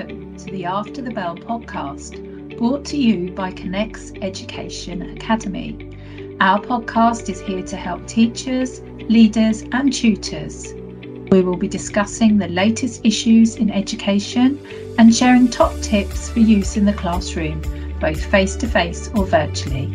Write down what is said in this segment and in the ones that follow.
Welcome to the After the Bell podcast, brought to you by Connects Education Academy. Our podcast is here to help teachers, leaders, and tutors. We will be discussing the latest issues in education and sharing top tips for use in the classroom, both face to face or virtually.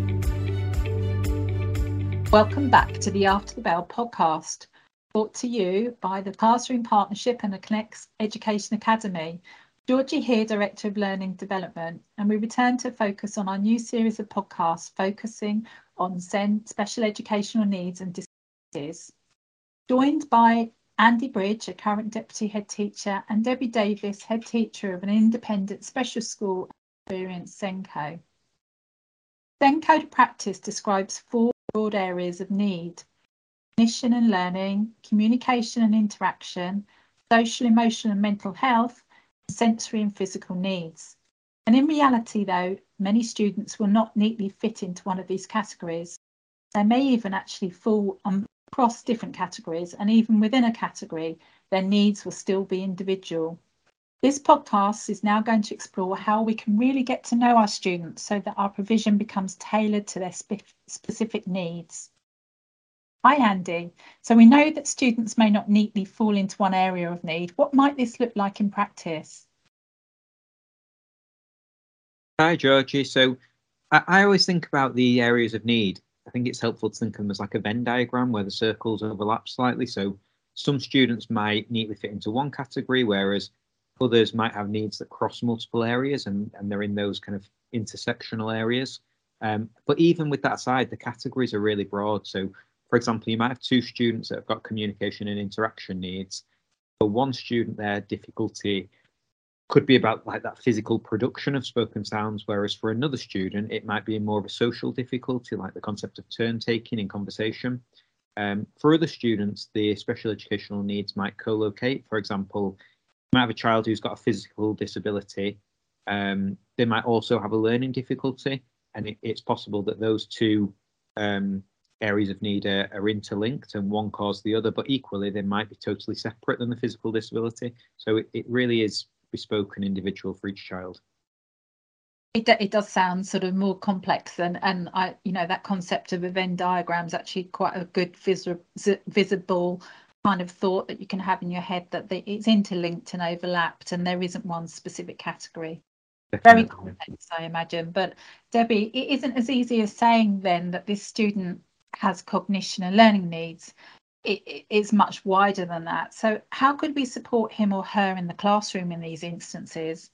Welcome back to the After the Bell podcast brought to you by the Classroom Partnership and the Connects Education Academy. Georgie here, Director of Learning Development, and we return to focus on our new series of podcasts focusing on SEND, special educational needs and disabilities. Joined by Andy Bridge, a current Deputy Head Teacher, and Debbie Davis, Head Teacher of an independent special school experience, SENCO. SENCO practice describes four broad areas of need cognition and learning, communication and interaction, social, emotional and mental health, sensory and physical needs. And in reality, though, many students will not neatly fit into one of these categories. They may even actually fall um, across different categories, and even within a category, their needs will still be individual. This podcast is now going to explore how we can really get to know our students so that our provision becomes tailored to their spe- specific needs. Hi, Andy. So we know that students may not neatly fall into one area of need. What might this look like in practice? Hi, Georgie. So I, I always think about the areas of need. I think it's helpful to think of them as like a Venn diagram where the circles overlap slightly. So some students might neatly fit into one category, whereas others might have needs that cross multiple areas and, and they're in those kind of intersectional areas. Um, but even with that side, the categories are really broad. So for example, you might have two students that have got communication and interaction needs. For one student, their difficulty could be about like that physical production of spoken sounds, whereas for another student, it might be more of a social difficulty, like the concept of turn taking in conversation. Um, for other students, the special educational needs might co-locate. For example, you might have a child who's got a physical disability. Um, they might also have a learning difficulty, and it, it's possible that those two um, areas of need are, are, interlinked and one cause the other, but equally they might be totally separate than the physical disability. So it, it really is bespoke and individual for each child. It, it does sound sort of more complex and and I you know that concept of a Venn diagram is actually quite a good vis- visible kind of thought that you can have in your head that the, it's interlinked and overlapped and there isn't one specific category. Definitely. Very complex, I imagine. But Debbie, it isn't as easy as saying then that this student has cognition and learning needs it is much wider than that. So, how could we support him or her in the classroom in these instances?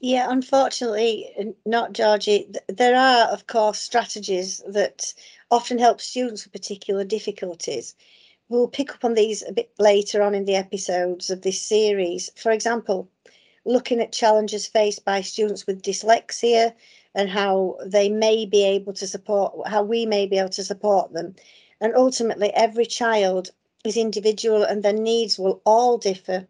Yeah, unfortunately, not Georgie. There are, of course, strategies that often help students with particular difficulties. We'll pick up on these a bit later on in the episodes of this series. For example, looking at challenges faced by students with dyslexia, and how they may be able to support, how we may be able to support them. And ultimately, every child is individual and their needs will all differ.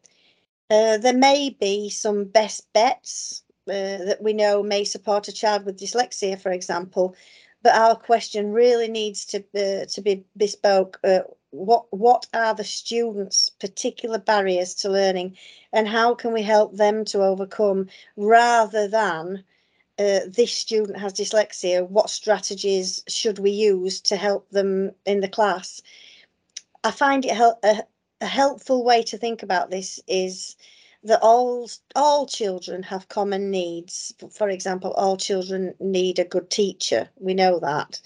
Uh, there may be some best bets uh, that we know may support a child with dyslexia, for example, but our question really needs to uh, to be bespoke. Uh, what what are the students' particular barriers to learning, and how can we help them to overcome, rather than uh, this student has dyslexia, what strategies should we use to help them in the class? I find it hel- a, a helpful way to think about this is that all all children have common needs. For example, all children need a good teacher. We know that.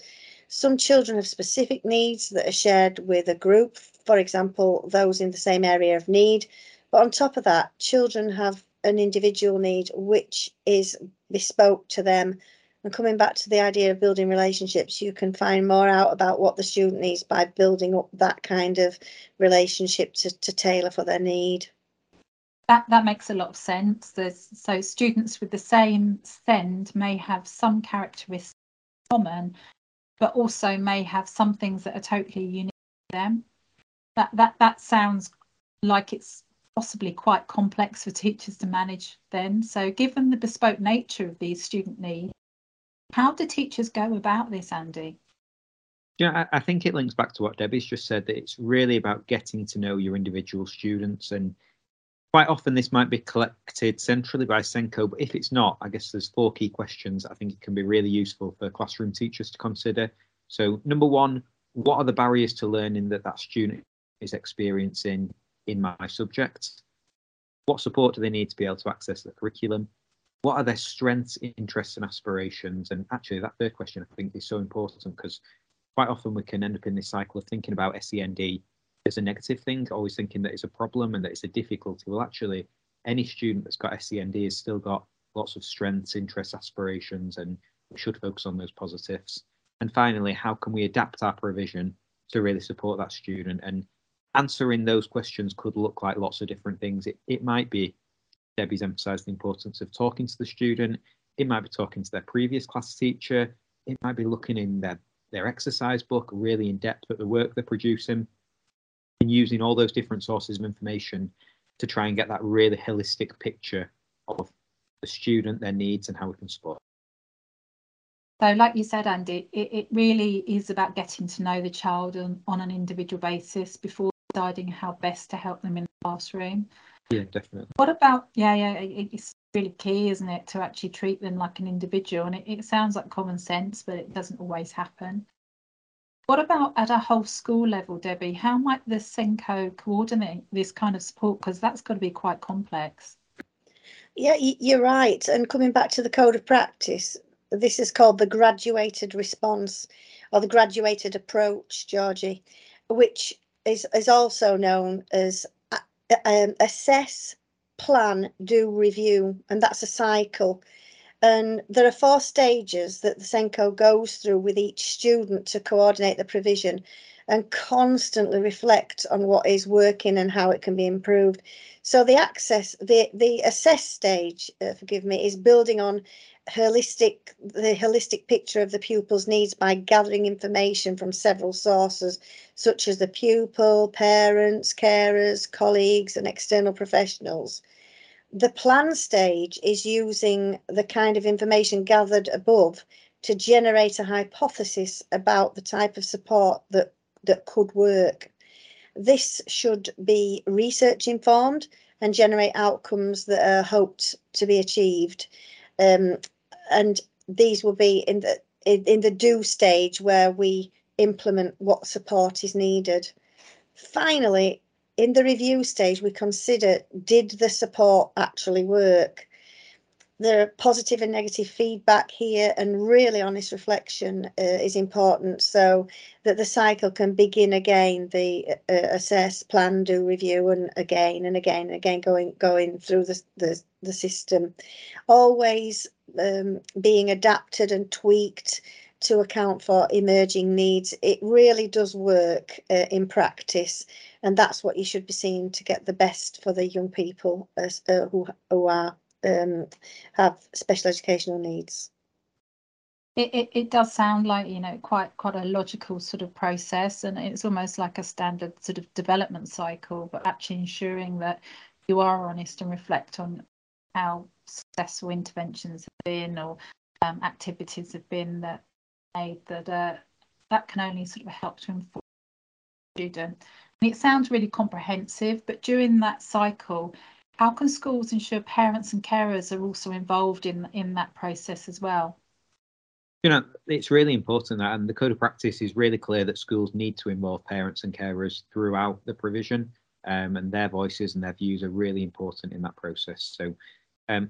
Some children have specific needs that are shared with a group, for example, those in the same area of need. But on top of that, children have an individual need which is bespoke to them. And coming back to the idea of building relationships, you can find more out about what the student needs by building up that kind of relationship to, to tailor for their need. That, that makes a lot of sense. There's, so students with the same SEND may have some characteristics common, but also may have some things that are totally unique to them. That that that sounds like it's possibly quite complex for teachers to manage then. So given the bespoke nature of these student needs, how do teachers go about this, Andy? Yeah, I, think it links back to what Debbie's just said that it's really about getting to know your individual students and quite often this might be collected centrally by SENCO, but if it's not, I guess there's four key questions I think it can be really useful for classroom teachers to consider. So number one, what are the barriers to learning that that student is experiencing in my subject? What support do they need to be able to access the curriculum? What are their strengths, interests, and aspirations? And actually, that third question I think is so important because quite often we can end up in this cycle of thinking about SEND as a negative thing, always thinking that it's a problem and that it's a difficulty. Well, actually, any student that's got SEND has still got lots of strengths, interests, aspirations, and we should focus on those positives. And finally, how can we adapt our provision to really support that student? And answering those questions could look like lots of different things. It, it might be Debbie's emphasised the importance of talking to the student. It might be talking to their previous class teacher. It might be looking in their, their exercise book really in depth at the work they're producing and using all those different sources of information to try and get that really holistic picture of the student, their needs, and how we can support. So, like you said, Andy, it, it really is about getting to know the child on, on an individual basis before deciding how best to help them in the classroom. Yeah, definitely. What about, yeah, yeah, it, it's really key, isn't it, to actually treat them like an individual? And it, it sounds like common sense, but it doesn't always happen. What about at a whole school level, Debbie? How might the SENCO coordinate this kind of support? Because that's got to be quite complex. Yeah, you're right. And coming back to the code of practice, this is called the graduated response or the graduated approach, Georgie, which is, is also known as uh, um, assess, plan, do, review, and that's a cycle. And there are four stages that the SENCO goes through with each student to coordinate the provision and constantly reflect on what is working and how it can be improved. So the access, the the assess stage, uh, forgive me, is building on holistic the holistic picture of the pupil's needs by gathering information from several sources such as the pupil, parents, carers, colleagues and external professionals. The plan stage is using the kind of information gathered above to generate a hypothesis about the type of support that, that could work. This should be research informed and generate outcomes that are hoped to be achieved. Um, and these will be in the in, in the do stage where we implement what support is needed. Finally, in the review stage, we consider did the support actually work? Are positive and negative feedback here, and really honest reflection uh, is important so that the cycle can begin again. The uh, assess, plan, do, review, and again and again and again going going through the the, the system, always um, being adapted and tweaked to account for emerging needs. It really does work uh, in practice, and that's what you should be seeing to get the best for the young people as, uh, who who are um, have special educational needs. It, it, it does sound like you know quite quite a logical sort of process, and it's almost like a standard sort of development cycle, but actually ensuring that you are honest and reflect on how successful interventions have been or um, activities have been that made that uh, that can only sort of help to inform the student. And it sounds really comprehensive, but during that cycle, how can schools ensure parents and carers are also involved in in that process as well? You know, it's really important that, and the code of practice is really clear that schools need to involve parents and carers throughout the provision, um, and their voices and their views are really important in that process. So, um,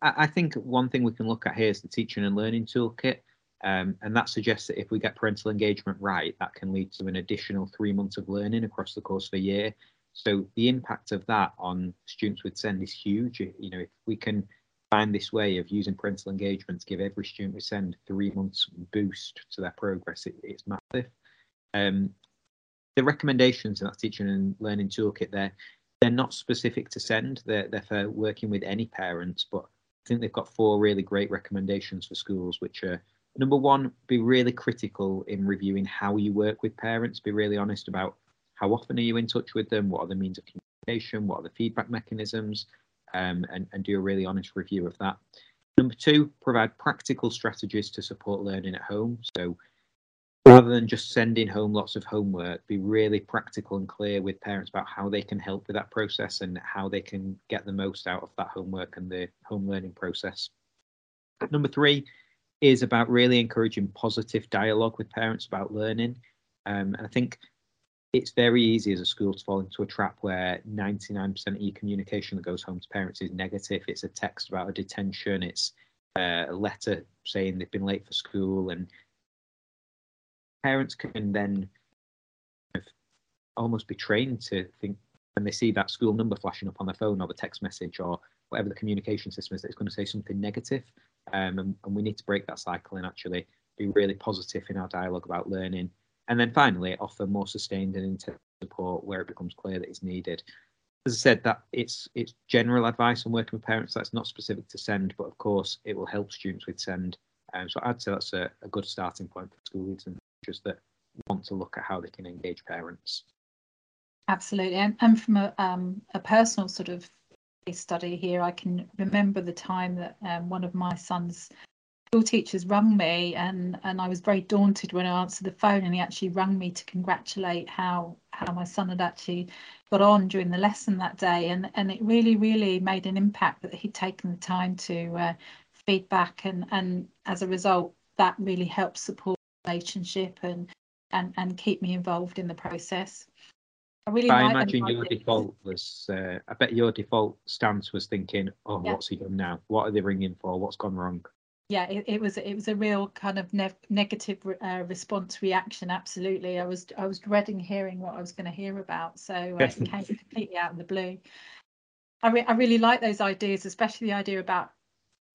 I, I think one thing we can look at here is the teaching and learning toolkit. Um, and that suggests that if we get parental engagement right, that can lead to an additional three months of learning across the course of a year. So the impact of that on students with SEND is huge. You know, if we can find this way of using parental engagement to give every student with SEND three months boost to their progress, it, it's massive. Um, the recommendations in that teaching and learning toolkit, they're, they're not specific to SEND, they're, they're for working with any parents, but I think they've got four really great recommendations for schools, which are number one, be really critical in reviewing how you work with parents. Be really honest about how often are you in touch with them, what are the means of communication, what are the feedback mechanisms, um, and, and do a really honest review of that. Number two, provide practical strategies to support learning at home. So rather than just sending home lots of homework, be really practical and clear with parents about how they can help with that process and how they can get the most out of that homework and the home learning process. Number three is about really encouraging positive dialogue with parents about learning. Um, and I think it's very easy as a school to fall into a trap where 99% of your communication that goes home to parents is negative. It's a text about a detention, it's uh, a letter saying they've been late for school, and parents can then almost be trained to think when they see that school number flashing up on their phone or the text message or whatever the communication system is, that it's going to say something negative. Um, and, and we need to break that cycle and actually be really positive in our dialogue about learning. And then finally, offer more sustained and intense support where it becomes clear that it's needed. As I said, that it's it's general advice on working with parents. That's not specific to SEND, but of course it will help students with SEND. Um, so I'd say that's a, a good starting point for school leaders and teachers that want to look at how they can engage parents. Absolutely, and, and from a, um, a personal sort of study here, I can remember the time that um, one of my son's school teachers rung me, and and I was very daunted when I answered the phone, and he actually rang me to congratulate how how my son had actually got on during the lesson that day, and and it really really made an impact that he'd taken the time to uh, feedback, and and as a result, that really helped support the relationship and and and keep me involved in the process. I really. I imagine your default was. Uh, I bet your default stance was thinking, "Oh, yeah. what's he done now? What are they ringing for? What's gone wrong?" Yeah, it, it was. It was a real kind of ne- negative uh, response reaction. Absolutely, I was. I was dreading hearing what I was going to hear about. So uh, it came completely out of the blue. I, re- I really like those ideas, especially the idea about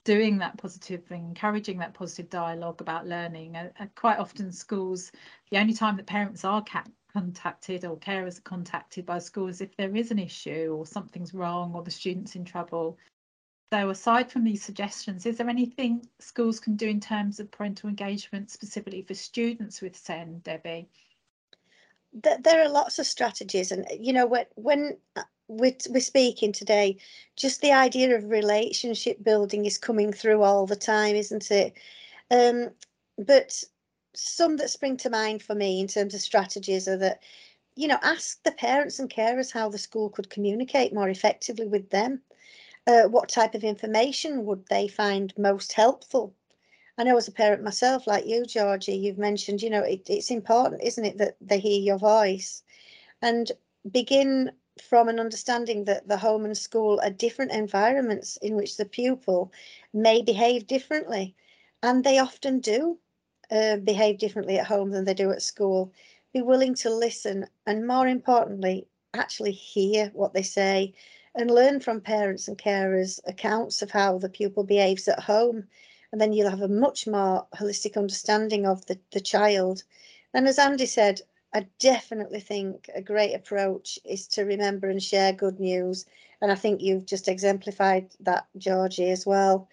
doing that positive thing, encouraging that positive dialogue about learning. Uh, uh, quite often, schools, the only time that parents are contacted or carers are contacted by schools if there is an issue or something's wrong or the student's in trouble. So aside from these suggestions, is there anything schools can do in terms of parental engagement specifically for students with SEN, Debbie? There are lots of strategies, and you know when when uh, we're, we're speaking today, just the idea of relationship building is coming through all the time, isn't it? Um, but some that spring to mind for me in terms of strategies are that, you know, ask the parents and carers how the school could communicate more effectively with them. Uh, what type of information would they find most helpful? I know as a parent myself, like you, Georgie, you've mentioned, you know, it, it's important, isn't it, that they hear your voice and begin from an understanding that the home and school are different environments in which the pupil may behave differently. And they often do uh, behave differently at home than they do at school. Be willing to listen and, more importantly, actually hear what they say and learn from parents and carers accounts of how the pupil behaves at home. And then you'll have a much more holistic understanding of the, the child. And as Andy said, I definitely think a great approach is to remember and share good news. And I think you've just exemplified that, Georgie, as well.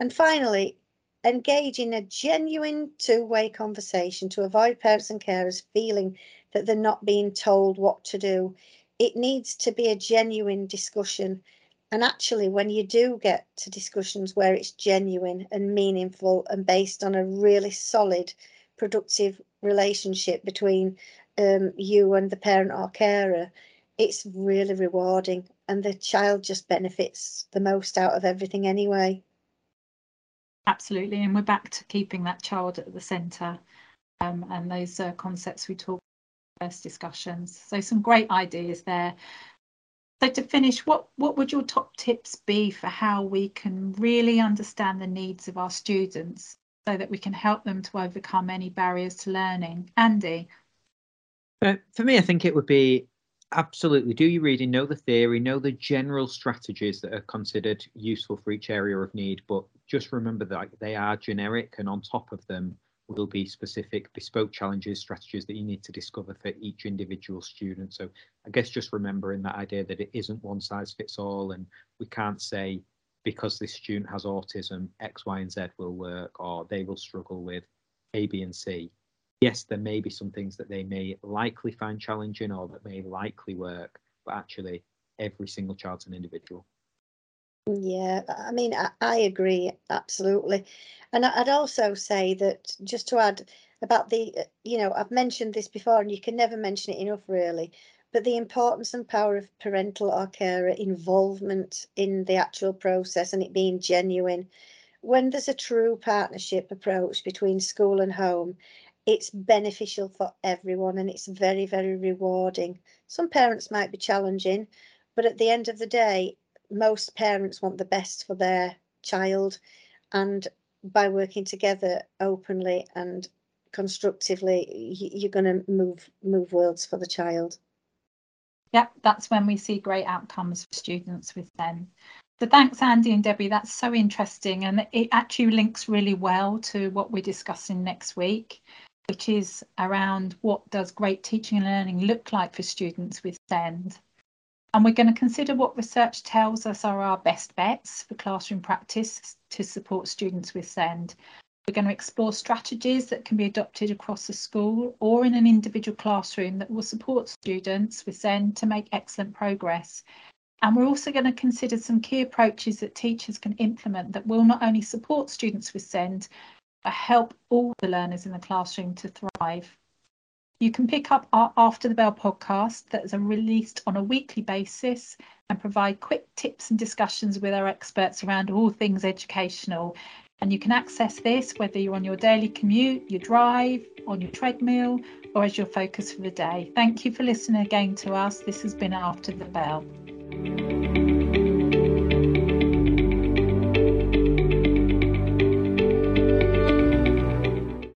And finally, engage in a genuine two way conversation to avoid parents and carers feeling that they're not being told what to do. It needs to be a genuine discussion. And actually, when you do get to discussions where it's genuine and meaningful and based on a really solid, productive relationship between um, you and the parent or carer, it's really rewarding. And the child just benefits the most out of everything anyway. Absolutely, and we're back to keeping that child at the centre um, and those uh, concepts we talked first discussions. So some great ideas there. So to finish, what, what would your top tips be for how we can really understand the needs of our students so that we can help them to overcome any barriers to learning? Andy? Uh, for me, I think it would be absolutely do your reading, know the theory, know the general strategies that are considered useful for each area of need, but just remember that they are generic and on top of them will be specific bespoke challenges, strategies that you need to discover for each individual student. So I guess just remembering that idea that it isn't one size fits all and we can't say because this student has autism, X, Y, and Z will work or they will struggle with A, B, and C. Yes, there may be some things that they may likely find challenging or that may likely work, but actually every single child's an individual. Yeah, I mean, I, I agree absolutely. And I'd also say that just to add, about the, uh, you know, I've mentioned this before and you can never mention it enough, really, but the importance and power of parental or carer involvement in the actual process and it being genuine. When there's a true partnership approach between school and home, it's beneficial for everyone and it's very, very rewarding. Some parents might be challenging, but at the end of the day, most parents want the best for their child. And by working together openly and constructively, you're going to move move worlds for the child. Yep, that's when we see great outcomes for students with SEND. So thanks, Andy and Debbie. That's so interesting, and it actually links really well to what we're discussing next week, which is around what does great teaching and learning look like for students with SEND. And we're going to consider what research tells us are our best bets for classroom practice to support students with SEND. We're going to explore strategies that can be adopted across a school or in an individual classroom that will support students with SEND to make excellent progress. And we're also going to consider some key approaches that teachers can implement that will not only support students with SEND, but help all the learners in the classroom to thrive. You can pick up our After the Bell podcast that is released on a weekly basis and provide quick tips and discussions with our experts around all things educational. And you can access this whether you're on your daily commute, your drive, on your treadmill, or as your focus for the day. Thank you for listening again to us. This has been After the Bell.